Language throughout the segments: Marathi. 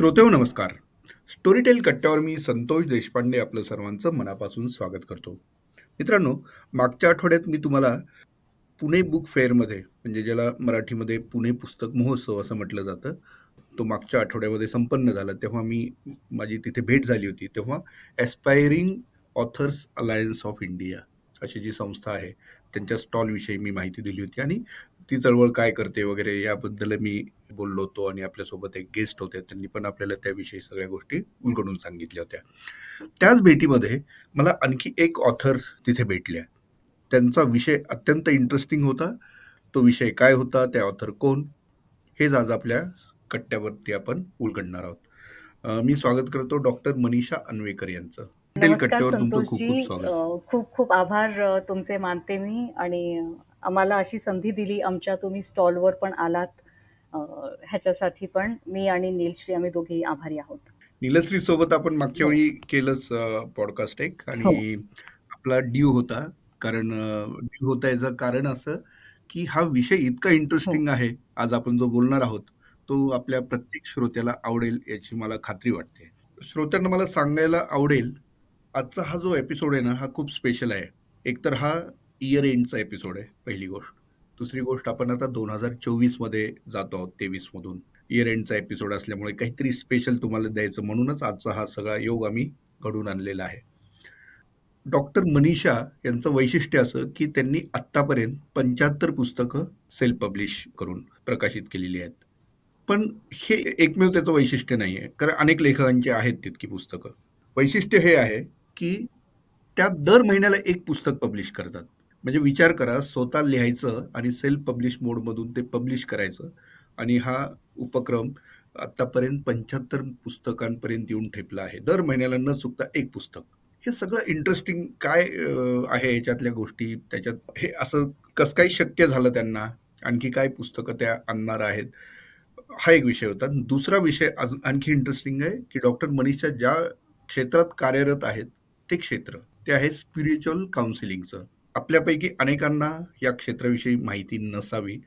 श्रोतेव नमस्कार. स्टोरीटेल कट्ट्यावर मी संतोष देशपांडे आपलं सर्वांचं मनापासून स्वागत करतो. मित्रांनो मागच्या आठवड्यात मी तुम्हाला पुणे बुक फेअरमध्ये म्हणजे ज्याला मराठीमध्ये पुणे पुस्तक महोत्सव असं म्हटलं जातं तो मागच्या आठवड्यामध्ये संपन्न झाला. तेव्हा मी माझी तिथे भेट झाली होती. तेव्हा aspiring authors alliance of India अशी जी संस्था आहे त्यांच्या स्टॉलविषयी मी माहिती दिली होती. आणि ती चळवळ काय करते वगैरे याबद्दल मी बोललो होतो आणि आपल्यासोबत एक गेस्ट होते त्यांनी पण आपल्याला त्याविषयी सगळ्या गोष्टी उलगडून सांगितल्या होत्या. त्याच भेटीमध्ये मला आणखी एक ऑथर तिथे भेटल्या. त्यांचा विषय अत्यंत इंटरेस्टिंग होता. तो विषय काय होता त्या ऑथर कोण? हेच आज आपल्या कट्ट्यावरती आपण उलगडणार आहोत. मी स्वागत करतो डॉक्टर मनीषा अन्वेकर यांचं. कट्ट्यावर तुमचं खूप खूप स्वागत. खूप खूप आभार तुमचे मानते मी आणि आम्हाला अशी संधी दिली. आमच्या तुम्ही स्टॉलवर पण आलात. ह्याच्यासाठी पण मी आणि नीलश्री आम्ही दोघेही आभारी आहोत. नीलश्री सोबत आपण मागच्या हो. वेळी केलंच पॉडकास्ट एक आणि हो. आपला ड्यू होता. कारण ड्यू होता याचं कारण असं की हा विषय इतका इंटरेस्टिंग हो. आहे. आज आपण जो बोलणार आहोत तो आपल्या प्रत्येक श्रोत्याला आवडेल याची मला खात्री वाटते. श्रोत्यांना मला सांगायला आवडेल आजचा हा जो एपिसोड आहे ना हा खूप स्पेशल आहे. एकतर हा इयर एंडचा एपिसोड आहे पहिली गोष्ट. दुसरी गोष्ट आपण आता दोन हजार चोवीसमध्ये जातो आहोत तेवीसमधून. इयर एंडचा एपिसोड असल्यामुळे काहीतरी स्पेशल तुम्हाला द्यायचं म्हणूनच आजचा हा सगळा योग आम्ही घडून आणलेला आहे. डॉक्टर मनीषा यांचं वैशिष्ट्य असं की त्यांनी आत्तापर्यंत पंच्याहत्तर पुस्तकं सेल्फ पब्लिश करून प्रकाशित केलेली आहेत. पण हे एकमेव त्याचं वैशिष्ट्य नाही आहे कारण अनेक लेखकांची आहेत तितकी पुस्तकं. वैशिष्ट्य हे आहे की त्या दर महिन्याला एक पुस्तक पब्लिश करतात. म्हणजे विचार करा स्वतः लिहायचं आणि सेल्फ पब्लिश मोडमधून ते पब्लिश करायचं. आणि हा उपक्रम आत्तापर्यंत पंच्याहत्तर पुस्तकांपर्यंत येऊन ठेपला आहे. दर महिन्याला न चुकता एक पुस्तक. हे सगळं इंटरेस्टिंग काय आहे याच्यातल्या गोष्टी? त्याच्यात हे असं कसं काही शक्य झालं त्यांना? आणखी काय पुस्तकं त्या आणणार आहेत? हा एक विषय होता. दुसरा विषय अजून आणखी इंटरेस्टिंग आहे की डॉक्टर मनीषा ज्या क्षेत्रात कार्यरत आहेत ते क्षेत्र. ते आहे स्पिरिच्युअल काउन्सिलिंगचं आपल्यापैकी अनेकांना या क्षेत्राविषयी माहिती नसावी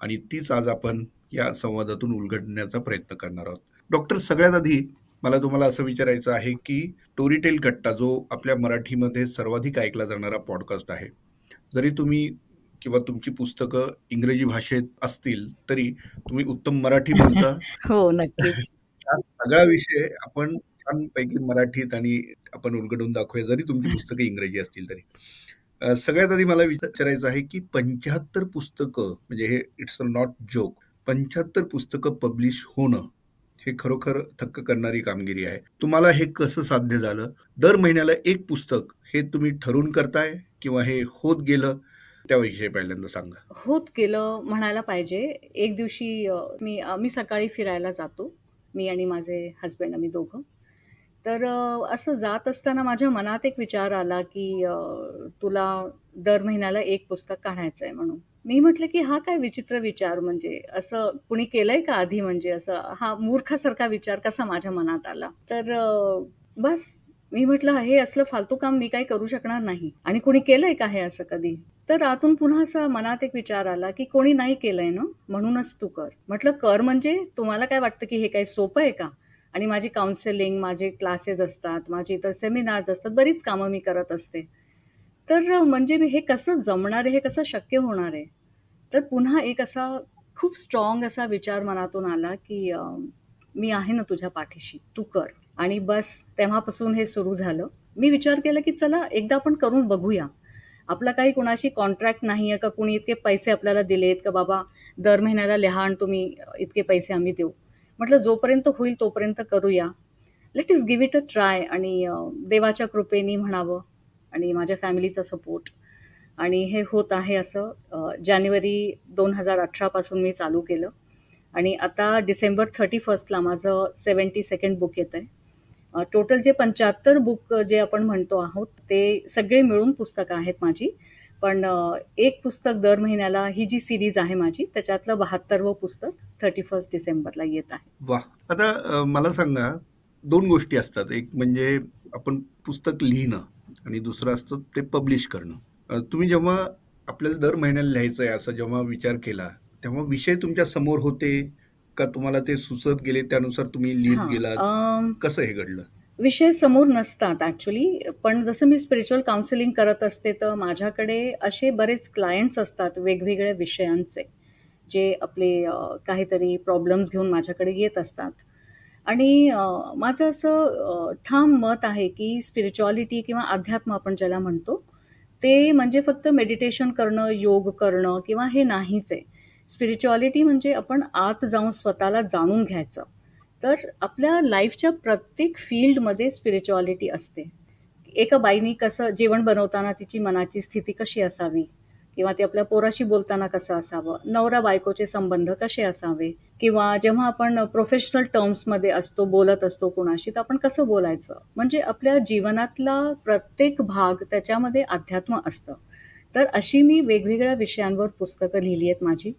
आणि तीच आज आपण या संवादातून उलगडण्याचा प्रयत्न करणार आहोत. डॉक्टर सगळ्यात आधी मला तुम्हाला असं विचारायचं आहे की टोरीटेल कट्टा जो आपल्या मराठीमध्ये सर्वाधिक ऐकला जाणारा पॉडकास्ट आहे जरी तुम्ही किंवा तुमची पुस्तकं इंग्रजी भाषेत असतील तरी तुम्ही उत्तम मराठी बोलता. हो नक्कीच. सगळा विषय आपण छानपैकी मराठीत आणि आपण उलगडून दाखवूया जरी तुमची पुस्तकं इंग्रजी असतील तरी. सगळ्यात आधी मला विचारायचं आहे की पंच्याहत्तर पुस्तकं म्हणजे हे इट्स अ नॉट जोक पंच्याहत्तर पुस्तकं पब्लिश होणं हे खरोखर थक्क करणारी कामगिरी आहे. तुम्हाला हे कसं साध्य झालं? दर महिन्याला एक पुस्तक हे तुम्ही ठरवून करताय किंवा हे होत गेलं? त्याविषयी पहिल्यांदा सांगा. होत गेलं म्हणायला पाहिजे. एक दिवशी मी मी सकाळी फिरायला जातो मी आणि माझे हस्बंड आम्ही दोघं. तर असं जात असताना माझ्या मनात एक विचार आला, की तुला दर महिन्याला एक पुस्तक काढायचं आहे म्हणून. मी म्हटलं, की हा काय विचित्र विचार म्हणजे असं कुणी केलंय का आधी म्हणजे असं हा मूर्खासारखा विचार कसा माझ्या मनात आला. तर बस मी म्हटलं, हे असलं फालतू काम मी काही करू शकणार नाही आणि कुणी केलंय का हे असं कधी? तर आतून पुन्हा असा मनात एक विचार आला, की कोणी नाही केलंय ना, म्हणूनच तू कर. म्हटलं, कर म्हणजे तुम्हाला काय वाटतं, की हे काही सोपं आहे का? आणि माझी काउन्सिलिंग माझे क्लासेस असतात माझे इतर सेमिनार्स असतात बरीच कामं मी करत असते. तर म्हणजे हे कसं जमणार आहे हे कसं शक्य होणार आहे? तर पुन्हा एक असा खूप स्ट्रॉंग असा विचार मनातून आला की मी आहे ना तुझ्या पाठीशी तू कर. आणि बस तेव्हापासून हे सुरू झालं. मी विचार केला की चला एकदा आपण करून बघूया. आपला काही कुणाशी कॉन्ट्रॅक्ट नाही आहे का? कुणी इतके पैसे आपल्याला दिलेत का? बाबा दर महिन्याला लिहा आणि तुम्ही इतके पैसे आम्ही देऊ. म्हटलं जोपर्यंत होईल तोपर्यंत करूया. Let is give it a try आणि देवाच्या कृपेनी म्हणावं आणि माझ्या फॅमिलीचा सपोर्ट. आणि हे होत आहे असं जानेवारी दोन हजार अठरापासून मी चालू केलं. आणि आता डिसेंबर थर्टी फर्स्टला माझं सेवन्टी सेकंड बुक येतं आहे टोटल जे पंच्याहत्तर बुक जे आपण म्हणतो आहोत ते सगळे मिळून पुस्तकं आहेत माझी. पण एक पुस्तक दर महिन्याला ही जी सिरीज आहे माझी त्याच्यातलं बहात्तरवं पुस्तक थर्टी फर्स्ट डिसेंबरला येत आहे वा आता मला सांगा दोन गोष्टी असतात एक म्हणजे आपण पुस्तक लिहिणं आणि दुसरं असतं ते पब्लिश करणं तुम्ही जेव्हा आपल्याला दर महिन्याला लिहायचं आहे असं जेव्हा विचार केला तेव्हा विषय तुमच्यासमोर होते का तुम्हाला ते सुचत गेले त्यानुसार तुम्ही लिहित. गेलात? अं, कसं हे घडलं? विषय समोर नसतात ॲक्च्युली. पण जसं मी स्पिरिच्युअल काउन्सिलिंग करत असते, तर माझ्याकडे असे बरेच क्लायंट्स असतात वेगवेगळ्या विषयांचे, जे आपले काहीतरी प्रॉब्लेम्स घेऊन माझ्याकडे येत असतात. आणि माझं असं ठाम मत आहे, की स्पिरिच्युअलिटी किंवा अध्यात्म आपण ज्याला म्हणतो, ते म्हणजे फक्त मेडिटेशन करणं, योग करणं किंवा हे नाहीच आहे. स्पिरिच्युअलिटी म्हणजे आपण आत जाऊन स्वतःला जाणून घ्यायचं. तर आपल्या लाईफच्या प्रत्येक फील्डमध्ये स्पिरिच्युअलिटी असते. एका बाईनी कसं जेवण बनवताना तिची मनाची स्थिती कशी असावी किंवा ती आपल्या पोराशी बोलताना कसं असावं, नवरा-बायकोचे संबंध कसे असावे किंवा जेव्हा आपण प्रोफेशनल टर्म्समध्ये असतो, बोलत असतो कुणाशी, तर आपण कसं बोलायचं? म्हणजे आपल्या जीवनातला प्रत्येक भाग त्याच्यामध्ये अध्यात्म असतं. तर अशी मी वेगवेगळ्या विषयांवर पुस्तकं लिहिली आहेत माझी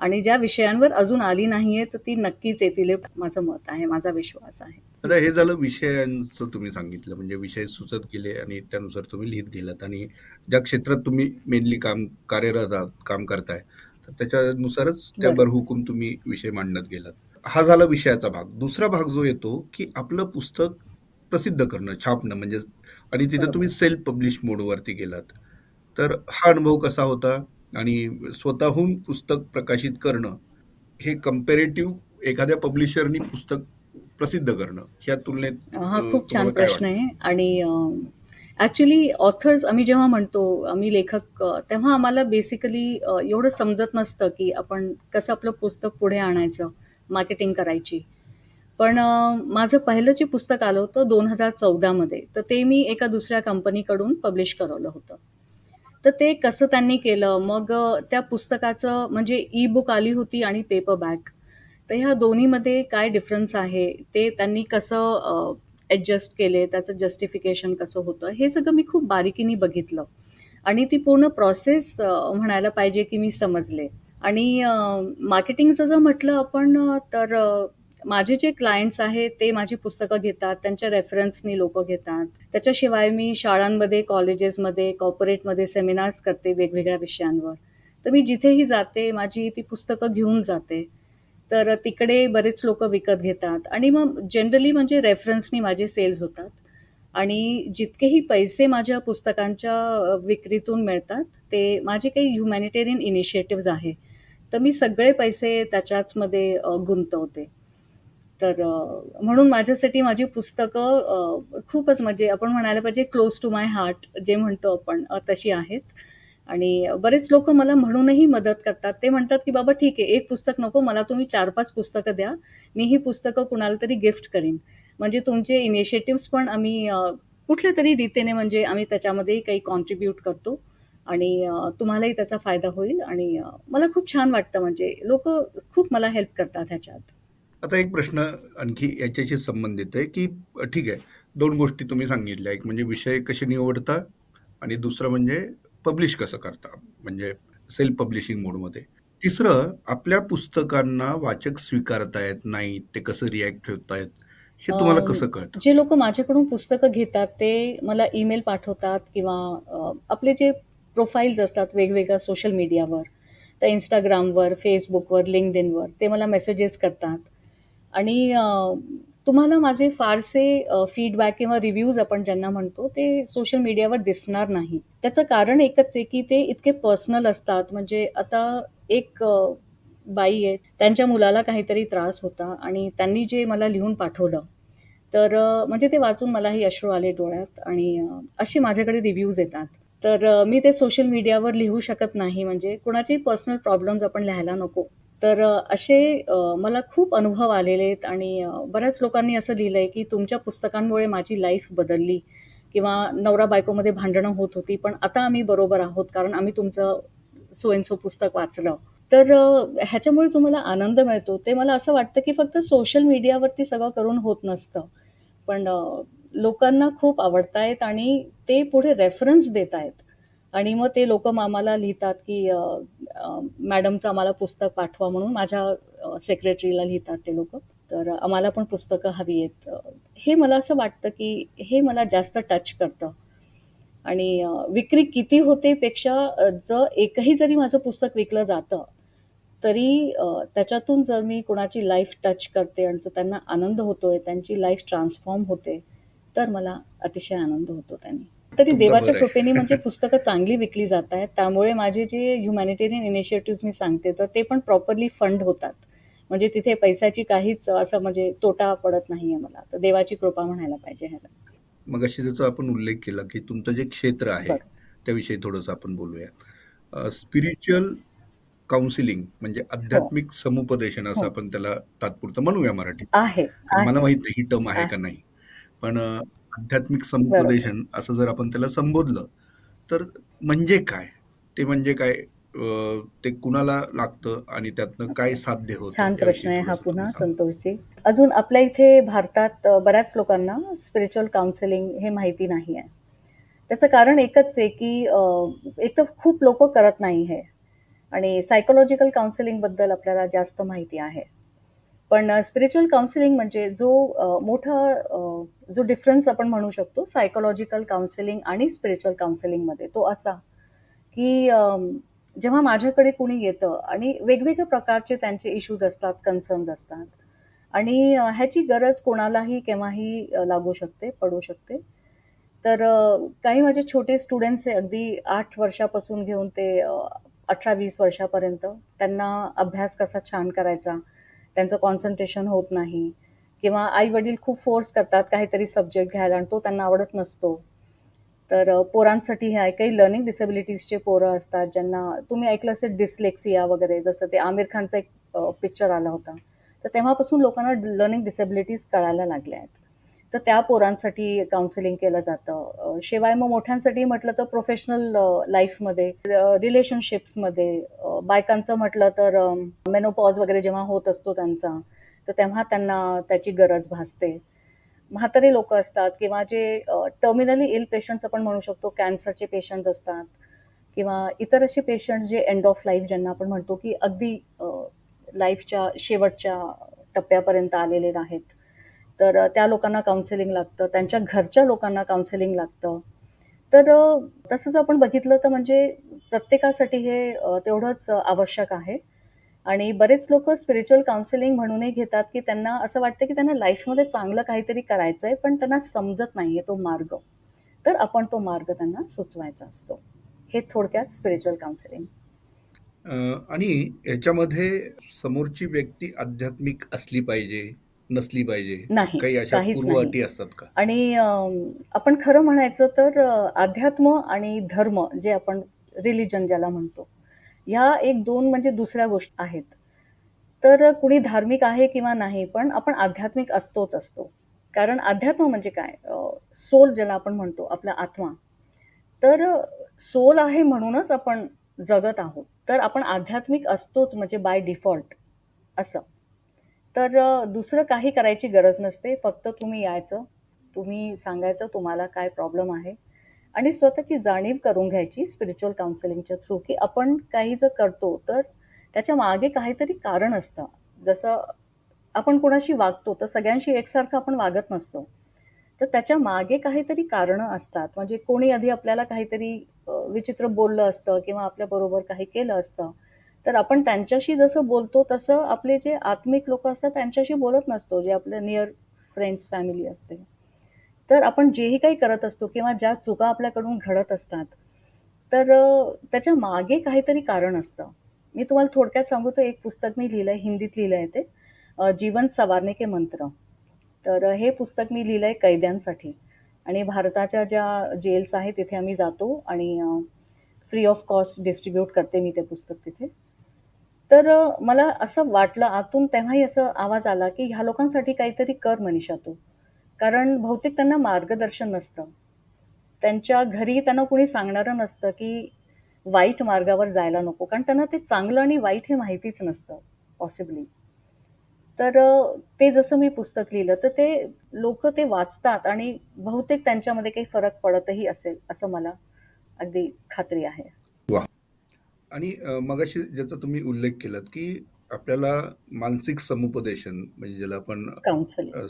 आणि ज्या विषयांवर अजून आली नाहीये, तर ती नक्कीच येतील माझं मत आहे, माझा विश्वास आहे. आता हे झालं विषयांचं तुम्ही सांगितलं म्हणजे विषय सुचत गेले आणि त्यानुसार तुम्ही लिहित गेलात आणि ज्या क्षेत्रात तुम्ही मेनली काम कार्यरत आहात, काम करताय, तर त्याच्यानुसारच त्या बरं. बरहुकूम तुम्ही विषय मांडत गेलात. हा झाला विषयाचा भाग. दुसरा भाग जो येतो, की आपलं पुस्तक प्रसिद्ध करणं, छापणं म्हणजे आणि तिथे. तुम्ही सेल्फ पब्लिश मोडवरती गेलात. तर हा अनुभव कसा होता? आणि स्वतःहून पुस्तक प्रकाशित करणं, हे कंपॅरेटिव्ह एखाद्या पब्लिशरनी पुस्तक प्रसिद्ध करणं, ह्या तुलनेत हा खूप छान प्रश्न? आहे आणि ॲक्च्युली ऑथर्स आम्ही जेव्हा म्हणतो, आम्ही लेखक तेव्हा आम्हाला बेसिकली एवढं समजत नसतं, की आपण कसं आपलं पुस्तक पुढे आणायचं, मार्केटिंग करायची. पण माझं पहिलं जे पुस्तक आलं होतं 2014 मध्ये, तर ते मी एका दुसऱ्या कंपनीकडून पब्लिश करवलं होतं. तर ते कसं त्यांनी केलं, मग त्या पुस्तकाचं म्हणजे ई बुक आली होती आणि पेपर बॅक तर ह्या दोन्हीमध्ये काय डिफरन्स आहे, ते त्यांनी कसं ॲडजस्ट केले, त्याचं जस्टिफिकेशन कसं होतं, हे सगळं मी खूप बारीकीने बघितलं. आणि ती पूर्ण प्रोसेस म्हणायला पाहिजे, की मी समजले. आणि मार्केटिंगचं जर म्हटलं आपण तर माझे जे क्लायंट्स आहेत, ते माझी पुस्तकं घेतात, त्यांच्या रेफरन्सनी लोक घेतात. त्याच्याशिवाय मी शाळांमध्ये, कॉलेजेसमध्ये, कॉर्पोरेटमध्ये सेमिनार्स करते वेगवेगळ्या विषयांवर. तर मी जिथेही जाते, माझी ती पुस्तकं घेऊन जाते. तर तिकडे बरेच लोक विकत घेतात आणि मग जनरली म्हणजे रेफरन्सनी माझे सेल्स होतात आणि जितकेही पैसे माझ्या पुस्तकांच्या विक्रीतून मिळतात, ते माझे काही ह्युमॅनिटेरियन इनिशिएटिव्हज आहे. तर मी सगळे पैसे त्याच्याचमध्ये गुंतवते. तर म्हणून माझ्यासाठी माझी पुस्तकं खूपच म्हणजे आपण म्हणायला पाहिजे क्लोज टू माय हार्ट जे म्हणतो आपण तशी आहेत आणि बरेच लोक मला म्हणूनही मदत करतात. ते म्हणतात, की "बाबा ठीक आहे, एक पुस्तक नको, मला तुम्ही 4-5 पुस्तकं द्या. मी ही पुस्तकं कुणाला तरी गिफ्ट करीन. म्हणजे तुमचे इनिशिएटिव्स पण आम्ही कुठल्या तरी रीतीने म्हणजे आम्ही त्याच्यामध्ये काही कॉन्ट्रिब्यूट करतो आणि तुम्हालाही त्याचा फायदा होईल आणि मला खूप छान वाटतं म्हणजे लोक खूप मला हेल्प करतात ह्याच्यात." आता एक प्रश्न आणखी याच्याशी संबंधित आहे, की ठीक आहे, 2 गोष्टी तुम्ही सांगितल्या. एक म्हणजे विषय कसे निवडता आणि दुसरं म्हणजे पब्लिश कसं करता, म्हणजे सेल्फ पब्लिशिंग मोडमध्ये. तिसरं आपल्या पुस्तकांना वाचक स्वीकारतायत, नाहीत, ते कसं रिएक्ट होतायत, हे तुम्हाला कसं कळतं? जे लोकं माझ्याकडून पुस्तकं घेतात, ते मला ईमेल पाठवतात किंवा आपले जे प्रोफाइल्स असतात वेगवेगळ्या सोशल मीडियावर, तर Instagramवर, Facebookवर, LinkedInवर ते मला मेसेजेस करतात आणि तुम्हाला माझे फारसे फीडबॅक किंवा रिव्ह्यूज आपण ज्यांना म्हणतो, ते सोशल मीडियावर दिसणार नाही. त्याचं कारण एकच आहे, की ते इतके पर्सनल असतात. म्हणजे आता एक बाई आहे, त्यांच्या मुलाला काहीतरी त्रास होता आणि त्यांनी जे मला लिहून पाठवलं, तर म्हणजे ते वाचून मलाही अश्रू आले डोळ्यात आणि असे माझ्याकडे रिव्ह्यूज येतात. तर मी ते सोशल मीडियावर लिहू शकत नाही, म्हणजे कुणाचेही पर्सनल प्रॉब्लेम्स आपण लिहायला नको. तर असे मला खूप अनुभव आलेले आहेत आणि बऱ्याच लोकांनी असं लिहिलं आहे की तुमच्या पुस्तकांमुळे माझी लाईफ बदलली किंवा नवरा-बायकोमध्ये भांडणं होत होती, पण आता आम्ही बरोबर आहोत, कारण आम्ही तुमचं सो पुस्तक वाचलं. तर ह्याच्यामुळे जो मला आनंद मिळतो, ते मला असं वाटतं, की फक्त सोशल मीडियावरती सगळं करून होत नसतं. पण लोकांना खूप आवडतायत आणि ते पुढे रेफरन्स देत आहेत आणि मग ते लोकं आम्हाला लिहितात, की "मॅडमचं आम्हाला पुस्तक पाठवा" म्हणून माझ्या सेक्रेटरीला लिहितात ते लोक तर आम्हाला पण पुस्तकं हवी आहेत. हे मला असं वाटतं, की हे मला जास्त टच करतं आणि विक्री किती होते पेक्षा जर एकही जरी माझं पुस्तक विकलं जातं, तरी त्याच्यातून जर मी कोणाची लाईफ टच करते आणि जर त्यांना आनंद होतोय, त्यांची लाईफ ट्रान्सफॉर्म होते, तर मला अतिशय आनंद होतो त्यांनी. तरी देवाच्या कृपेने म्हणजे पुस्तकं चांगली विकली जात आहेत. त्यामुळे माझे जे ह्युमॅनिटेरियन इनिशिएटिव्ह मी सांगते, तर ते पण प्रॉपरली फंड होतात. म्हणजे तिथे पैशाची काहीच असं म्हणजे तोटा पडत नाहीये मला. तर देवाची कृपा म्हणायला पाहिजे ह्याला. मगाशी ज्याचा आपण उल्लेख केला, की तुमचं जे क्षेत्र आहे, त्याविषयी थोडंसं आपण बोलूया. स्पिरिच्युअल काउन्सिलिंग म्हणजे आध्यात्मिक समुपदेशन असं आपण त्याला तात्पुरतं म्हणूया मराठीत. आहे. मला माहीत नाही ही टर्म आहे का नाही. पण आध्यात्मिक समुपदेशन असं जर आपण त्याला संबोधलं, तर म्हणजे काय? ते म्हणजे काय? ते कुणाला लागतं आणि त्यातनं काय साध्य होतं? छान प्रश्न आहे हा पुन्हा संतोषजी. अजून आपल्या इथे भारतात बऱ्याच लोकांना स्पिरिच्युअल काउन्सिलिंग हे माहिती नाही आहे. त्याचं कारण एकच आहे, की एक तर खूप लोक करत नाही हे आणि सायकोलॉजिकल काउन्सिलिंगबद्दल आपल्याला जास्त माहिती आहे. पण स्पिरिच्युअल काउन्सिलिंग म्हणजे जो मोठा जो डिफरन्स आपण म्हणू शकतो सायकोलॉजिकल काउन्सिलिंग आणि स्पिरिच्युअल काउन्सिलिंगमध्ये तो असा, की जेव्हा माझ्याकडे कुणी येतं आणि वेगवेगळ्या प्रकारचे त्यांचे इश्यूज असतात, कन्सर्न्स असतात आणि ह्याची गरज कोणालाही केव्हाही लागू शकते, पडू शकते. तर काही माझे छोटे स्टुडंट्स आहे अगदी आठ वर्षापासून घेऊन ते अठरा वीस वर्षापर्यंत. त्यांना अभ्यास कसा छान करायचा, त्यांचं कॉन्सन्ट्रेशन होत नाही किंवा आई-वडील खूप फोर्स करतात काहीतरी सब्जेक्ट घ्यायला आणि तो त्यांना आवडत नसतो. तर पोरांसाठी हे आहे, काही लर्निंग डिसेबिलिटीजचे पोरं असतात, ज्यांना तुम्ही ऐकलं असेल डिस्लेक्सिया वगैरे, जसं ते आमिर खानचा एक पिक्चर आला होता. तर तेव्हापासून लोकांना लर्निंग डिसेबिलिटीज कळायला लागल्या आहेत. तर त्या पोरांसाठी काउन्सिलिंग केलं जातं. शिवाय मग मोठ्यांसाठी म्हटलं तर प्रोफेशनल लाईफमध्ये, रिलेशनशिप्समध्ये, बायकांचं म्हटलं तर मेनोपॉज वगैरे जेव्हा होत असतो त्यांचा, तर तेव्हा त्यांना त्याची गरज भासते. म्हातारे लोक असतात किंवा जे टर्मिनली इल पेशंट्स आपण म्हणू शकतो, कॅन्सरचे पेशंट्स असतात किंवा इतर असे पेशंट्स जे एंड ऑफ लाईफ ज्यांना आपण म्हणतो, की अगदी लाईफच्या शेवटच्या टप्प्यापर्यंत आलेले आहेत. तर त्या लोकांना काउन्सिलिंग लागतं, त्यांच्या घरच्या लोकांना काउन्सिलिंग लागतं. तर तसंच आपण बघितलं तर म्हणजे प्रत्येकासाठी हे तेवढंच आवश्यक आहे आणि बरेच लोक स्पिरिच्युअल काउन्सिलिंग म्हणूनही घेतात, की त्यांना असं वाटतं, की त्यांना लाईफमध्ये चांगलं काहीतरी करायचं आहे पण त्यांना समजत नाहीये तो मार्ग. तर आपण तो मार्ग त्यांना सुचवायचा असतो. हे थोडक्यात स्पिरिच्युअल काउन्सिलिंग. आणि याच्यामध्ये समोरची व्यक्ती आध्यात्मिक असली पाहिजे, नसली पाहिजे? नाही, काही अशा काहीच पूर्व नाही. अटी असतात का? आणि आपण खरं म्हणायचं तर अध्यात्म आणि धर्म जे आपण रिलिजन ज्याला म्हणतो, ह्या एक दोन म्हणजे दुसऱ्या गोष्टी आहेत. तर कुणी धार्मिक आहे किंवा नाही, पण आपण आध्यात्मिक असतोच असतो. कारण अध्यात्म म्हणजे काय? सोल ज्याला आपण म्हणतो, आपला आत्मा. तर सोल आहे म्हणूनच आपण जगत आहोत. तर आपण आध्यात्मिक असतोच म्हणजे बाय डिफॉल्ट असं. तर दुसरं काही करायची गरज नसते. फक्त तुम्ही यायचं, तुम्ही सांगायचं तुम्हाला काय प्रॉब्लेम आहे आणि स्वतःची जाणीव करून घ्यायची स्पिरिच्युअल काउन्सिलिंगच्या थ्रू, की आपण काही जर करतो, तर त्याच्यामागे काहीतरी कारण असतं. जसं आपण कोणाशी वागतो, तर सगळ्यांशी एकसारखं आपण वागत नसतो. तर त्याच्यामागे काहीतरी कारणं असतात. म्हणजे कोणी आधी आपल्याला काहीतरी विचित्र बोललं असतं किंवा आपल्याबरोबर काही केलं असतं. तर आपण त्यांच्याशी जसं बोलतो, तसं आपले जे आत्मिक लोक असतात त्यांच्याशी बोलत नसतो, जे आपले नियर फ्रेंड्स, फॅमिली असते. तर आपण जेही काही करत असतो किंवा ज्या चुका आपल्याकडून घडत असतात, तर त्याच्यामागे काहीतरी कारण असतं. मी तुम्हाला थोडक्यात सांगतो एक पुस्तक मी लिहिलं आहे हिंदीत लिहिलं आहे ते जीवन सवारणे के मंत्र. तर हे पुस्तक मी लिहिलंय कैद्यांसाठी आणि भारताच्या ज्या जेल्स आहेत तिथे आम्ही जातो आणि फ्री ऑफ कॉस्ट डिस्ट्रीब्यूट करते मी ते पुस्तक तिथे. तर मला असं वाटलं आतून तेव्हाही असं आवाज आला, की ह्या लोकांसाठी काहीतरी कर मनीषा तू. कारण बहुतेक त्यांना मार्गदर्शन नसतं. त्यांच्या घरी त्यांना कुणी सांगणारं नसतं, की वाईट मार्गावर जायला नको. कारण त्यांना ते चांगलं आणि वाईट हे माहितीच नसतं पॉसिबली. तर ते जसं मी पुस्तक लिहिलं, तर ते लोक ते वाचतात आणि बहुतेक त्यांच्यामध्ये काही फरक पडतही असेल, असं मला अगदी खात्री आहे. आणि मगाशी ज्याचा तुम्ही उल्लेख केलात, की आपल्याला मानसिक समुपदेशन म्हणजे ज्याला आपण.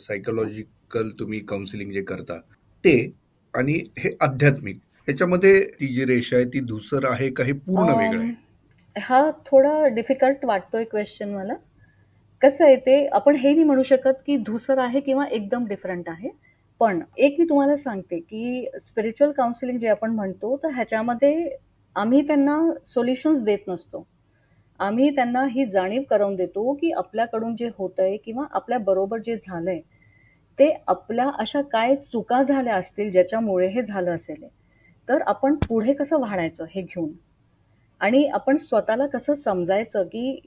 सायकॉलॉजिकल तुम्ही काउन्सिलिंग जे करता, ते आणि हे आध्यात्मिक ह्याच्यामध्ये ती जी रेषा आहे ती धूसर आहे का हे पूर्ण वेगळं आहे? हा थोडा डिफिकल्ट वाटतोय क्वेश्चन मला. कसं आहे ते आपण हे नाही म्हणू शकत, की धूसर आहे किंवा एकदम डिफरंट आहे. पण एक मी तुम्हाला सांगते, की स्पिरिच्युअल काउन्सिलिंग जे आपण म्हणतो, तर ह्याच्यामध्ये आम्ही त्यांना सोल्युशन्स देत नसतो. आम्ही त्यांना ही जाणीव करून देतो, की आपल्याकडून जे होतंय किंवा आपल्याबरोबर जे झालंय, ते आपल्या अशा काय चुका झाल्या असतील ज्याच्यामुळे हे झालं असेल तर आपण पुढे कसं वाढायचं हे घेऊन आणि आपण स्वतःला कसं समजायचं, की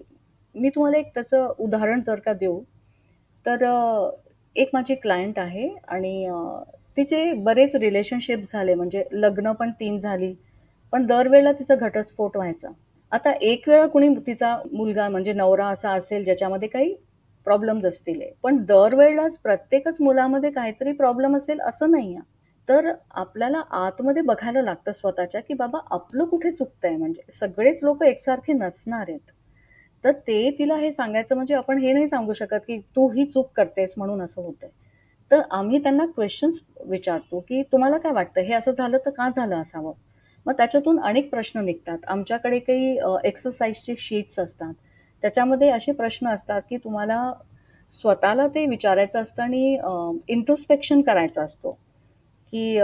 मी तुम्हाला एक त्याचं उदाहरण जर का देऊ, तर एक माझी क्लायंट आहे आणि तिचे बरेच रिलेशनशिप झाले म्हणजे लग्न पण तीन झाली. पण दरवेळेला तिचा घटस्फोट व्हायचा. आता एक वेळा कुणी तिचा मुलगा म्हणजे नवरा असा असेल ज्याच्यामध्ये काही प्रॉब्लेम्स असतील. पण दरवेळेलाच प्रत्येकच मुलामध्ये काहीतरी प्रॉब्लेम असेल असं नाही आहे. तर आपल्याला आतमध्ये बघायला लागतं स्वतःच्या, की बाबा आपलं कुठे चुकतंय म्हणजे सगळेच लोक एकसारखे नसणार आहेत. तर ते तिला हे सांगायचं म्हणजे आपण हे नाही सांगू शकत, की तू ही चूक करतेस म्हणून असं होतंय. तर आम्ही त्यांना क्वेश्चन्स विचारतो, की तुम्हाला काय वाटतं हे असं झालं तर का झालं असावं? मग त्याच्यातून अनेक प्रश्न निघतात. आमच्याकडे काही एक्सरसाइजचे शीट्स असतात. त्याच्यामध्ये असे प्रश्न असतात, की तुम्हाला स्वतःला ते विचारायचं असतं आणि इंट्रोस्पेक्शन करायचा असतो, की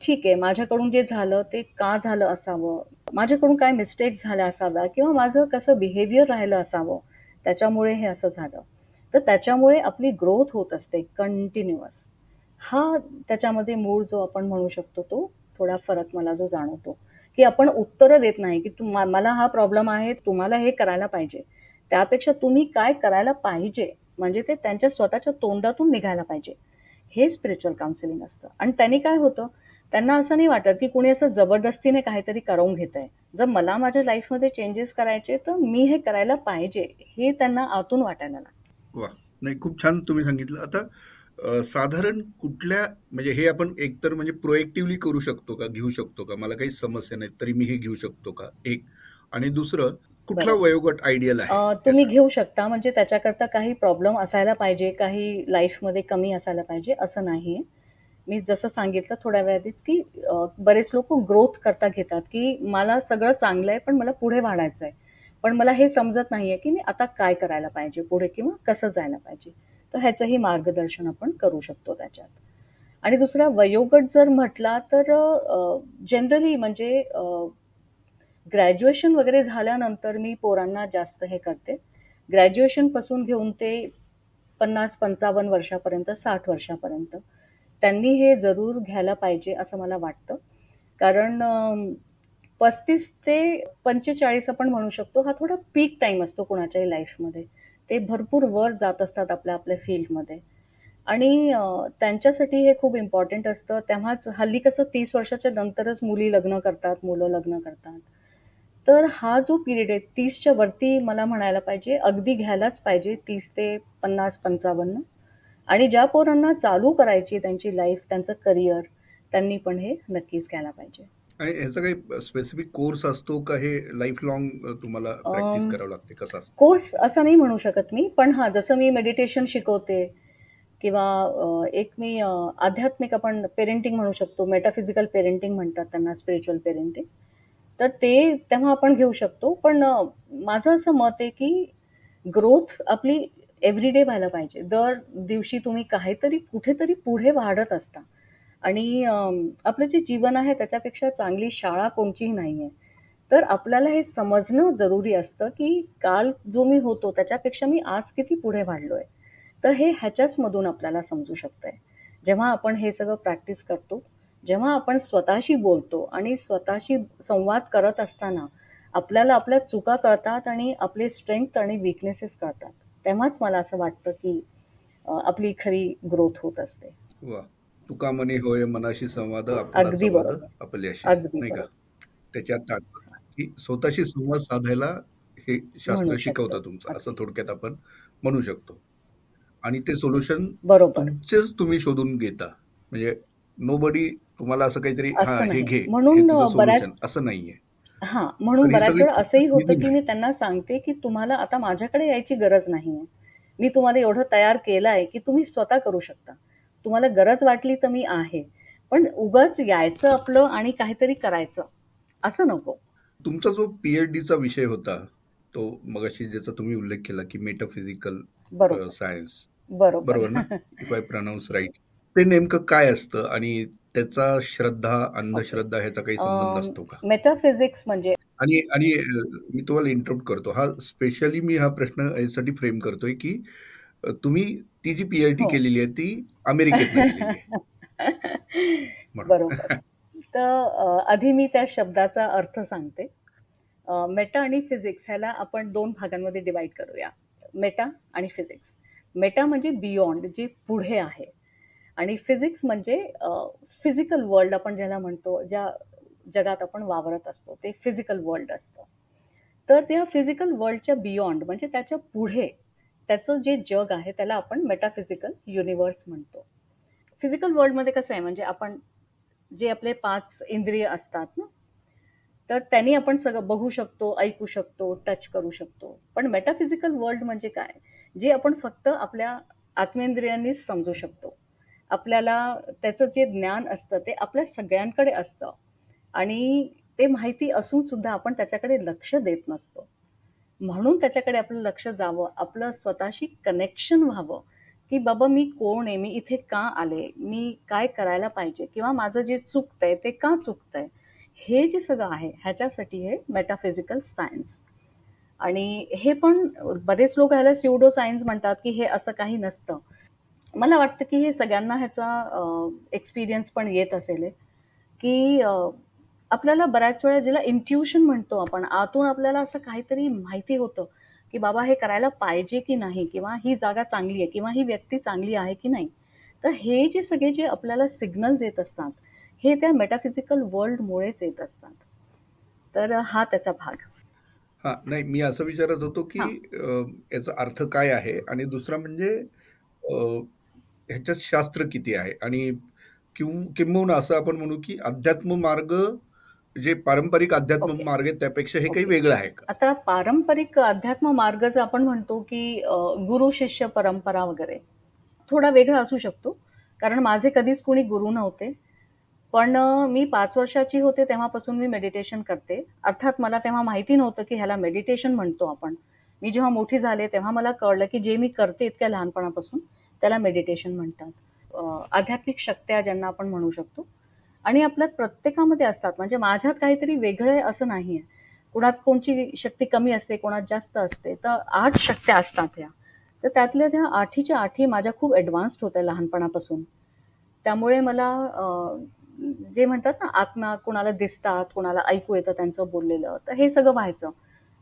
ठीक आहे माझ्याकडून जे झालं ते का झालं असावं? माझ्याकडून काय मिस्टेक झाल्या असाव्या किंवा माझं कसं बिहेवियर राहिलं असावं, त्याच्यामुळे हे असं झालं. तर त्याच्यामुळे आपली ग्रोथ होत असते कंटिन्युअस. हा त्याच्यामध्ये मूळ जो आपण म्हणू शकतो तो थोडा फरक मला जो जाणवतो, की आपण उत्तरं देत नाही, की मला हा प्रॉब्लेम आहे, तुम्हाला हे करायला पाहिजे. त्यापेक्षा तुम्ही काय करायला पाहिजे, म्हणजे ते त्यांच्या स्वतःच्या तोंडातून निघायला पाहिजे. हे स्पिरिच्युअल काउन्सिलिंग असतं आणि त्यांनी काय होतं, त्यांना असं नाही वाटत, की कुणी असं जबरदस्तीने काहीतरी करवून घेतंय. जर मला माझ्या लाईफमध्ये चेंजेस करायचे, तर मी हे करायला पाहिजे, हे त्यांना आतून वाटायला लागतं. वा नाही खूप छान तुम्ही सांगितलं. आता साधारण कुठल्या म्हणजे हे आपण एकतर म्हणजे प्रोएक्टिव्हली करू शकतो का घेऊ शकतो का? मला काही समस्या नाही तरी मी हे घेऊ शकतो का? एक. आणि दुसरं कुठला वयोगट आयडियल आहे? तुम्ही घेऊ शकता म्हणजे त्याच्याकरता काही प्रॉब्लेम असायला पाहिजे काही लाईफमध्ये कमी असायला पाहिजे असं नाही मी जसं सांगितलं थोड्या वेळातच की बरेच लोक ग्रोथ करता घेतात की मला सगळं चांगलं आहे पण मला पुढे वाढायचं आहे पण मला हे समजत नाहीये की मी आता काय करायला पाहिजे पुढे किंवा कसं जायला पाहिजे. तर ह्याचंही मार्गदर्शन आपण करू शकतो त्याच्यात. आणि दुसरा वयोगट जर म्हटला तर जनरली म्हणजे ग्रॅज्युएशन वगैरे झाल्यानंतर मी पोरांना जास्त हे करते. ग्रॅज्युएशनपासून घेऊन ते पन्नास पंचावन्न वर्षापर्यंत साठ वर्षापर्यंत त्यांनी हे जरूर घ्यायला पाहिजे असं मला वाटतं. कारण पस्तीस ते पंचेचाळीस आपण म्हणू शकतो हा थोडा पीक टाईम असतो कोणाच्याही लाईफमध्ये ते भरपूर वर जात असतात आपल्या आपल्या फील्डमध्ये. आणि त्यांच्यासाठी हे खूप इम्पॉर्टंट असतं. तेव्हाच हल्ली कसं तीस वर्षाच्या नंतरच मुली लग्न करतात मुलं लग्न करतात. तर हा जो पिरियड आहे तीसच्या वरती मला म्हणायला पाहिजे अगदी घ्यायलाच पाहिजे तीस ते पन्नास पंचावन्न. आणि ज्या पोरांना चालू करायची त्यांची लाईफ त्यांचं करिअर त्यांनी पण हे नक्कीच घ्यायला पाहिजे. आणि ह्याचा काही स्पेसिफिक कोर्स असतो का हे लाईफ लॉंग तुम्हाला प्रॅक्टिस करावं लागते? कसं असतं? कोर्स असं नाही म्हणू शकत मी पण हा जसं मी मेडिटेशन शिकवते किंवा एक मी आध्यात्मिक आपण पेरेंटिंग म्हणू शकतो मेटाफिजिकल पेरेंटिंग म्हणतात त्यांना स्पिरिच्युअल पेरेंटिंग तर ते तेव्हा आपण घेऊ शकतो पण माझं असं मत आहे की ग्रोथ आपली एव्हरीडे व्हायला पाहिजे. दर दिवशी तुम्ही काहीतरी कुठेतरी पुढे वाढत असता. आणि आपलं जे जीवन आहे त्याच्यापेक्षा चांगली शाळा कोणचीही नाही आहे तर आपल्याला हे समजणं जरुरी असतं की काल जो मी होतो त्याच्यापेक्षा मी आज किती पुढे वाढलो आहे तर हे ह्याच्याच मधून आपल्याला समजू शकतंय. जेव्हा आपण हे सगळं प्रॅक्टिस करतो जेव्हा आपण स्वतःशी बोलतो आणि स्वतःशी संवाद करत असताना आपल्याला आपल्या चुका कळतात आणि आपले स्ट्रेंथ आणि विकनेसेस कळतात. तेव्हाच मला असं वाटतं की आपली खरी ग्रोथ होत असते. तुका मनी होय मनाशी संवाद अगदी आपल्याशी नाही का? त्याच्यात की स्वतःशी संवाद साधायला हे शास्त्र शिकवतं तुमचं असं थोडक्यात आपण म्हणू शकतो. आणि ते सोल्युशन तुमचेच तुम्ही शोधून घेता. म्हणजे नो बडी तुम्हाला असं काहीतरी हे घे म्हणून असं नाहीये. हा म्हणून बऱ्याच वेळा असंही होतं की मी त्यांना सांगते की तुम्हाला आता माझ्याकडे यायची गरज नाहीये. मी तुम्हाला एवढं तयार केलं आहे की तुम्ही स्वतः करू शकता. तुम्हाला गरज वाटली तर मी आहे पण उगाच यायचं आपलं आणि काहीतरी करायचं असं नको तुमचा जो पी-एच-डीचा विषय होता, तो मगाशी ज्याचा तुम्ही उल्लेख केला, की मेटाफिजिकल. सायन्स. बरोबर. बरोबर ना? If I pronounce right. ते नेमकं काय असतं आणि त्याचा श्रद्धा, अंधश्रद्धा ह्याचा काही संबंध असतो का? मेटाफिजिक्स म्हणजे आणि आणि मी तुम्हाला इंटरप्ट करतो. हा स्पेशली मी हा प्रश्न यासाठी फ्रेम करतोय, की तुम्ही ती जी पी-एच-डी हो. केलेली आहे ती आहे. बरोबर. तर आधी मी त्या शब्दाचा अर्थ सांगते. मेटा आणि फिजिक्स ह्याला आपण दोन भागांमध्ये डिवाइड करूया. मेटा आणि फिजिक्स. मेटा म्हणजे बियॉन्ड जे पुढे आहे आणि फिजिक्स म्हणजे फिजिकल वर्ल्ड आपण ज्याला म्हणतो, ज्या जगात आपण वावरत असतो ते फिजिकल वर्ल्ड असतं. तर त्या फिजिकल वर्ल्डच्या बियॉन्ड म्हणजे त्याच्या पुढे त्याचं जे जग आहे त्याला आपण मेटाफिजिकल युनिव्हर्स म्हणतो. फिजिकल वर्ल्डमध्ये कसं आहे म्हणजे आपण जे आपले पाच इंद्रिय असतात ना, तर त्यांनी आपण सगळं बघू शकतो, ऐकू शकतो, टच करू शकतो. पण मेटाफिजिकल वर्ल्ड म्हणजे काय? जे आपण फक्त आपल्या आत्मेंद्रियांनीच समजू शकतो. आपल्याला त्याचं जे ज्ञान असतं ते आपल्या सगळ्यांकडे असतं आणि ते माहिती असून सुद्धा आपण त्याच्याकडे लक्ष देत नसतो. म्हणून त्याच्याकडे आपलं लक्ष जावं, आपलं स्वतःशी कनेक्शन व्हावं, की बाबा मी कोण आहे? मी इथे का आले? मी काय करायला पाहिजे? किंवा माझं जे चुकतंय ते का चुकतंय? हे जे सगळं आहे ह्याच्यासाठी हे मेटाफिजिकल सायन्स. आणि हे पण बरेच लोक ह्याला स्युडो सायन्स म्हणतात, की हे असं काही नसतं. मला वाटतं, की हे सगळ्यांना ह्याचा एक्सपिरियन्स पण येत असेल की आपल्याला बऱ्याच वेळा ज्याला इंट्युशन म्हणतो आपण, आतून आपल्याला असं काहीतरी माहिती होतं, की बाबा हे करायला पाहिजे की नाही किंवा ही जागा चांगली आहे किंवा ही व्यक्ती चांगली आहे की नाही. तर हे जे सगळे जे आपल्याला सिग्नल्स येत असतात, हे त्या मेटाफिजिकल वर्ल्डमुळेच येत असतात. तर हा त्याचा भाग. हां, नाही मी असं विचारत होतो, की याचा अर्थ काय आहे? आणि दुसरा म्हणजे ह्याच्यात शास्त्र किती आहे? आणि किंबहुना असं आपण म्हणू, की अध्यात्म मार्ग जे पारंपरिक अध्यात्म. मार्ग आहे त्यापेक्षा हे काही वेगळं आहे का? आता पारंपरिक अध्यात्म मार्ग जे आपण म्हणतो, की गुरु शिष्य परंपरा वगैरे, थोडा वेगळा असू शकतो. कारण माझे कधीच कोणी गुरु नव्हते. पण मी पाच वर्षाची होते तेव्हापासून मी मेडिटेशन करते. अर्थात मला तेव्हा माहिती नव्हतं, की ह्याला मेडिटेशन म्हणतो आपण. मी जेव्हा मोठी झाले तेव्हा मला कळलं, की जे मी करते इतक्या लहानपणापासून त्याला मेडिटेशन म्हणतात. आध्यात्मिक शक्त्या ज्यांना आपण म्हणू शकतो. आणि आपल्यात प्रत्येकामध्ये असतात. म्हणजे माझ्यात काहीतरी वेगळं आहे असं नाहीये. कुणात कोणची शक्ती कमी असते, कोणात जास्त असते. तर आठ शक्त्या असतात ह्या. तर त्यातल्या त्या आठीच्या आठी माझ्या खूप ॲडव्हान्स्ड होत्या लहानपणापासून. त्यामुळे मला जे म्हणतात ना आत्मा कोणाला दिसतात, कोणाला ऐकू येतं त्यांचं बोललेलं. तर हे सगळं व्हायचं.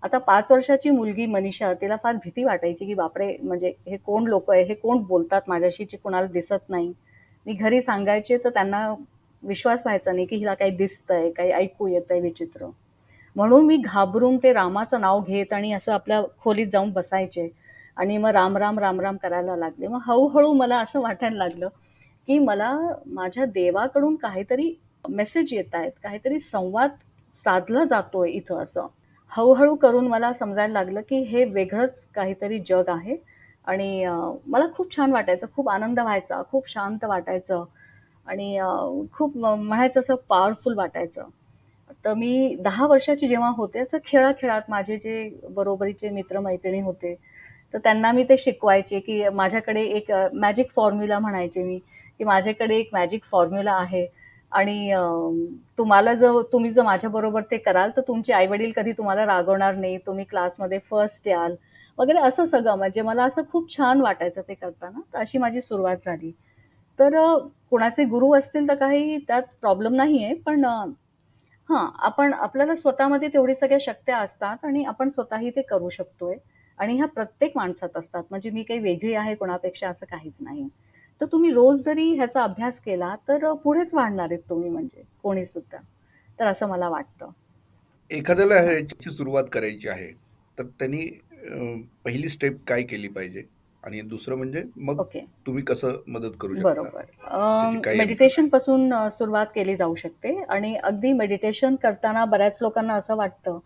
आता पाच वर्षाची मुलगी मनीषा तिला फार भीती वाटायची, की बापरे! म्हणजे हे कोण लोक आहे? हे कोण बोलतात माझ्याशी जे कोणाला दिसत नाही. मी घरी सांगायचे तर त्यांना विश्वास व्हायचा नाही, की हिला काही दिसतंय, काही ऐकू येतंय विचित्र. म्हणून मी घाबरून ते रामाचं नाव घेत आणि असं आपल्या खोलीत जाऊन बसायचे आणि मग राम, राम, राम, राम करायला लागले. मग हळूहळू मला असं वाटायला लागलं, की मला माझ्या देवाकडून काहीतरी मेसेज येत आहेत, काहीतरी संवाद साधला जातोय इथं असं. हळूहळू करून मला समजायला लागलं, की हे वेगळंच काहीतरी जग आहे आणि मला खूप छान वाटायचं, खूप आनंद व्हायचा, खूप शांत वाटायचं. आणि खूप म्हणायचं असं पॉवरफुल वाटायचं. तर मी दहा वर्षाची जेव्हा होते, असं खेळात-खेळात माझे जे बरोबरीचे मित्र-मैत्रिणी होते, तर त्यांना मी ते शिकवायचे, की माझ्याकडे एक मॅजिक फॉर्म्युला म्हणायचे मी, की माझ्याकडे एक मॅजिक फॉर्म्युला आहे आणि तुम्हाला जर तुम्ही जर माझ्याबरोबर ते कराल, तर तुमचे आई-वडील कधी तुम्हाला रागवणार नाही. तुम्ही क्लासमध्ये फर्स्ट याल वगैरे असं सगळं. म्हणजे मला असं खूप छान वाटायचं ते करताना. तर अशी माझी सुरुवात झाली. तर कोणाचे गुरु असतील तर काही त्यात प्रॉब्लेम नाहीये. पण हां, आपण आपल्याला स्वतःमध्ये तेवढी सगळ्या शक्त्या असतात आणि आपण स्वतःही ते करू शकतोय आणि ह्या प्रत्येक माणसात असतात. म्हणजे मी काही वेगळी आहे कोणापेक्षा असं काहीच नाही. तर तुम्ही रोज जरी ह्याचा अभ्यास केला, तर पुढेच वाढणार आहेत तुम्ही म्हणजे कोणी सुद्धा. तर असं मला वाटतं. एखाद्याला ह्याची सुरुवात करायची आहे, तर त्यांनी पहिली स्टेप काय केली पाहिजे? आणि दुसरं म्हणजे मग okay. तुम्ही कसं मदत करू शकता? बरोबर. मेडिटेशनपासून सुरुवात केली जाऊ शकते. आणि अगदी मेडिटेशन करताना बऱ्याच लोकांना असं वाटतं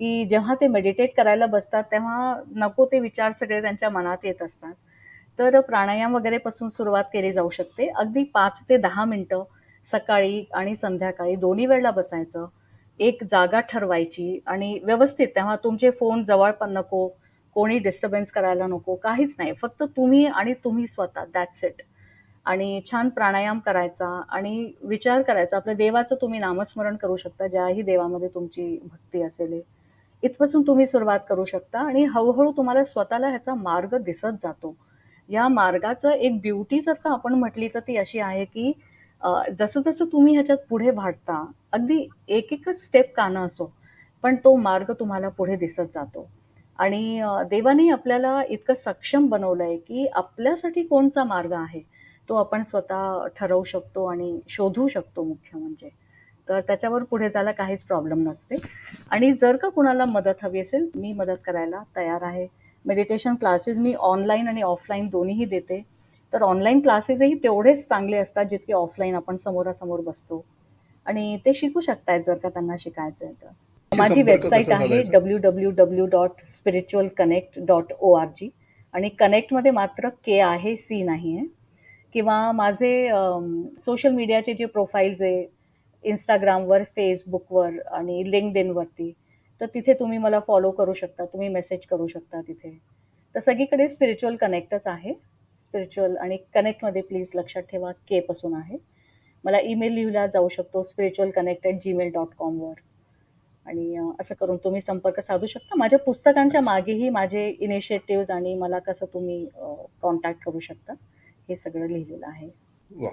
की जेव्हा ते मेडिटेट करायला बसतात तेव्हा नको ते विचार सगळे त्यांच्या मनात येत असतात. तर प्राणायाम वगैरे पासून सुरुवात केली जाऊ शकते. अगदी पाच ते दहा मिनटं सकाळी आणि संध्याकाळी दोन्ही वेळेला बसायचं. एक जागा ठरवायची आणि व्यवस्थित तेव्हा तुमचे फोन जवळ पण नको कोणी डिस्टर्बन्स करायला नको काहीच नाही. फक्त तुम्ही आणि तुम्ही स्वतः दॅट्स इट आणि छान प्राणायाम करायचा आणि विचार करायचा. आपल्या देवाचं तुम्ही नामस्मरण करू शकता ज्याही देवामध्ये तुमची भक्ती असेल. इथपासून तुम्ही सुरुवात करू शकता आणि हळूहळू तुम्हाला स्वतःला ह्याचा मार्ग दिसत जातो. या मार्गाचं एक ब्युटी जर का आपण म्हटली तर ती अशी आहे की जसं जसं तुम्ही ह्याच्यात पुढे वाढता अगदी एक एकच स्टेप कानं असो पण तो मार्ग तुम्हाला पुढे दिसत जातो. आणि देवाने आपल्याला इतकं सक्षम बनवलंय की आपल्यासाठी कोणचा मार्ग आहे तो आपण स्वतः ठरवू शकतो आणि शोधू शकतो मुख्य म्हणजे. तर त्याच्यावर पुढे जायला काहीच प्रॉब्लेम नसते. आणि जर का कुणाला मदत हवी असेल मी मदत करायला तयार आहे. मेडिटेशन क्लासेस मी ऑनलाईन आणि ऑफलाईन दोन्हीही देते. तर ऑनलाईन क्लासेसही तेवढेच चांगले असतात जितके ऑफलाईन आपण समोरासमोर बसतो. आणि ते शिकू शकतायत जर का त्यांना शिकायचं आहे तर. माझी वेबसाईट आहे W W W dot spiritual connect dot O R G आणि कनेक्टमध्ये मात्र के आहे सी नाही आहे. किंवा माझे सोशल मीडियाचे जे प्रोफाईल्स आहे इंस्टाग्रामवर फेसबुकवर आणि लिंकड इनवरती तर तिथे तुम्ही मला फॉलो करू शकता तुम्ही मेसेज करू शकता तिथे. तर सगळीकडे स्पिरिच्युअल कनेक्टच आहे. स्पिरिच्युअल आणि कनेक्टमध्ये प्लीज लक्षात ठेवा के पासून आहे. मला ईमेल लिहिला जाऊ शकतो spiritual connect at Gmail dot कॉमवर आणि असं करून तुम्ही संपर्क साधू शकता. माझ्या पुस्तकांच्या मागेही माझे इनिशिएटिव्ह आणि मला कसं तुम्ही कॉन्टॅक्ट करू शकता हे सगळं लिहिलेलं आहे. वा.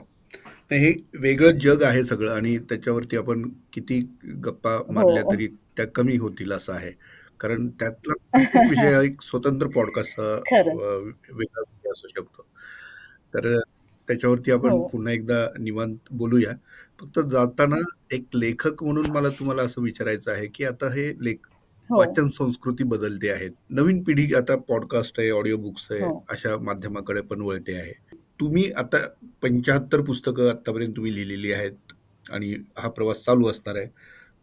हे वेगळं जग आहे सगळं आणि त्याच्यावरती आपण किती गप्पा मारल्या तरी त्या कमी होतील असं आहे. कारण त्यातला विषय एक स्वतंत्र पॉडकास्ट वेगळा असू शकतो. तर त्याच्यावरती आपण पुन्हा एकदा निवांत बोलूया. फक्त जाताना एक लेखक म्हणून मला तुम्हाला असं विचारायचं आहे की आता हे लेख वाचन संस्कृती बदलते आहे नवीन पिढी आता पॉडकास्ट आहे ऑडिओ बुक्स आहे अशा माध्यमाकडे पण वळते आहे. तुम्ही आता पंच्याहत्तर पुस्तकं आतापर्यंत तुम्ही लिहिलेली आहेत आणि हा प्रवास चालू असणार आहे.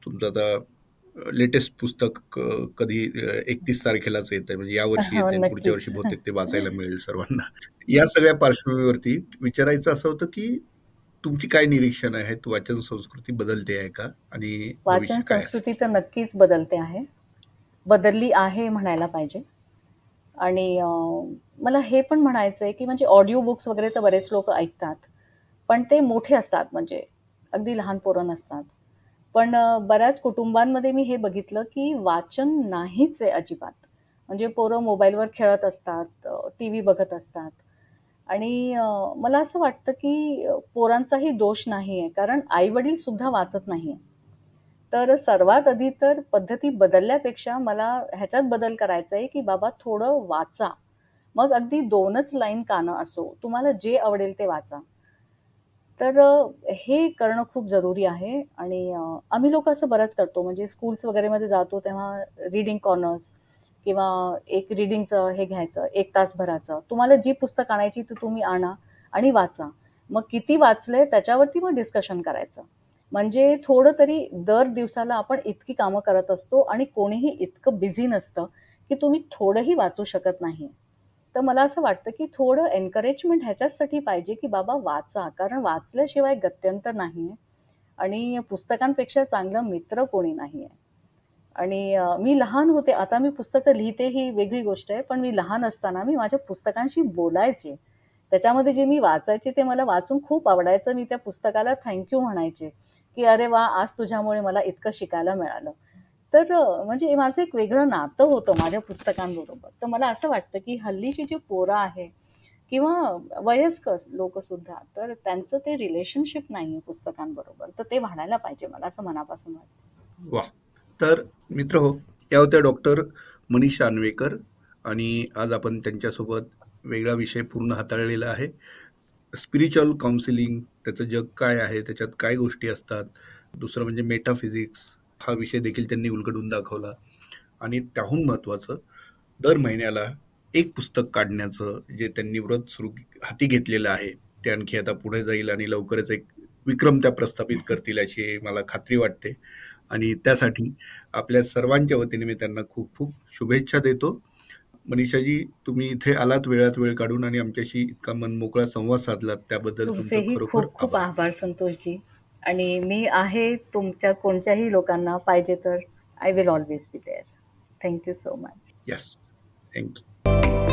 तुमचं आता लेटेस्ट पुस्तक कधी एकतीस तारखेलाच येत आहे. म्हणजे यावर्षी हो, येते पुढच्या वर्षी बहुतेक ते वाचायला मिळेल सर्वांना. या सगळ्या पार्श्वभूमीवरती विचारायचं असं होतं की तुमची काय निरीक्षण आहे? वाचन संस्कृती बदलते आहे का? आणि वाचन संस्कृती तर नक्कीच बदलते आहे. बदलली आहे म्हणायला पाहिजे. आणि मला हे पण म्हणायचं आहे की म्हणजे ऑडिओ बुक्स वगैरे तर बरेच लोक ऐकतात. पण ते मोठे असतात म्हणजे अगदी लहान पोरं नसतात. पण बऱ्याच कुटुंबांमध्ये मी हे बघितलं की वाचन नाहीच आहे अजिबात. म्हणजे पोरं मोबाईलवर खेळत असतात टी व्ही बघत असतात. आणि मला असं वाटतं की पोरांचाही दोष नाही आहे कारण आई वडील सुद्धा वाचत नाही तर सर्वात आधी तर पद्धती बदलल्यापेक्षा मला ह्याच्यात बदल करायचा आहे की बाबा थोडं वाचा. मग अगदी दोनच लाईन कानं असो तुम्हाला जे आवडेल ते वाचा. तर हे करणं खूप जरुरी आहे आणि आम्ही लोक असं बरंच करतो. म्हणजे स्कूल्स वगैरेमध्ये जातो तेव्हा रिडिंग कॉर्नर्स किंवा एक रिडिंगचं हे घ्यायचं एक तासभराचं. तुम्हाला जी पुस्तक आणायची ती तुम्ही आणा आणि वाचा. मग किती वाचले त्याच्यावरती मग डिस्कशन करायचं. म्हणजे थोडं तरी दर दिवसाला आपण इतकी कामं करत असतो आणि कोणीही इतकं बिझी नसतं की तुम्ही थोडंही वाचू शकत नाही. तर मला असं वाटतं की थोडं एनकरेजमेंट ह्याच्याचसाठी पाहिजे की बाबा वाचा कारण वाचल्याशिवाय गत्यंतर नाही आहे आणि पुस्तकांपेक्षा चांगलं मित्र कोणी नाही आहे आणि मी लहान होते आता मी पुस्तकं लिहिते ही वेगळी गोष्ट आहे पण मी लहान असताना मी माझ्या पुस्तकांशी बोलायचे. त्याच्यामध्ये जे मी वाचायचे ते मला वाचून खूप आवडायचं मी त्या पुस्तकाला थँक्यू म्हणायचे की अरे वा आज तुझ्यामुळे मला इतकं शिकायला मिळालं. तर म्हणजे माझं एक वेगळं नातं होतं माझ्या पुस्तकांबरोबर. तर मला असं वाटतं की हल्लीची जी पोरं आहे किंवा वयस्कर लोक सुद्धा तर त्यांचं ते रिलेशनशिप नाही आहे पुस्तकांबरोबर. तर ते वाढायला पाहिजे मला असं मनापासून वाटतं. वा. तर मित्र हो या होत्या डॉक्टर मनीष आणवेकर आणि आज आपण त्यांच्यासोबत वेगळा विषय पूर्ण हाताळलेला आहे. स्पिरिच्युअल काउन्सिलिंग त्याचं जग काय आहे त्याच्यात काय गोष्टी असतात? दुसरं म्हणजे मेटाफिजिक्स हा विषय देखील त्यांनी उलगडून दाखवला. आणि त्याहून महत्त्वाचं दर महिन्याला एक पुस्तक काढण्याचं जे त्यांनी व्रत सुरू हाती घेतलेलं आहे ते आणखी आता पुढे जाईल आणि लवकरच एक विक्रम त्या प्रस्थापित करतील अशी मला खात्री वाटते. आणि त्यासाठी आपल्या सर्वांच्या वतीने मी त्यांना खूप खूप शुभेच्छा देतो. मनीषाजी तुम्ही इथे आलात वेळात वेळ काढून आणि आमच्याशी इतका मनमोकळा संवाद साधलात त्याबद्दल तुमचे खरोखर खूप आभार. संतोषजी. आणि मी आहे तुमच्या कोणत्याही लोकांना पाहिजे तर I will always be there thank you so much yes thank you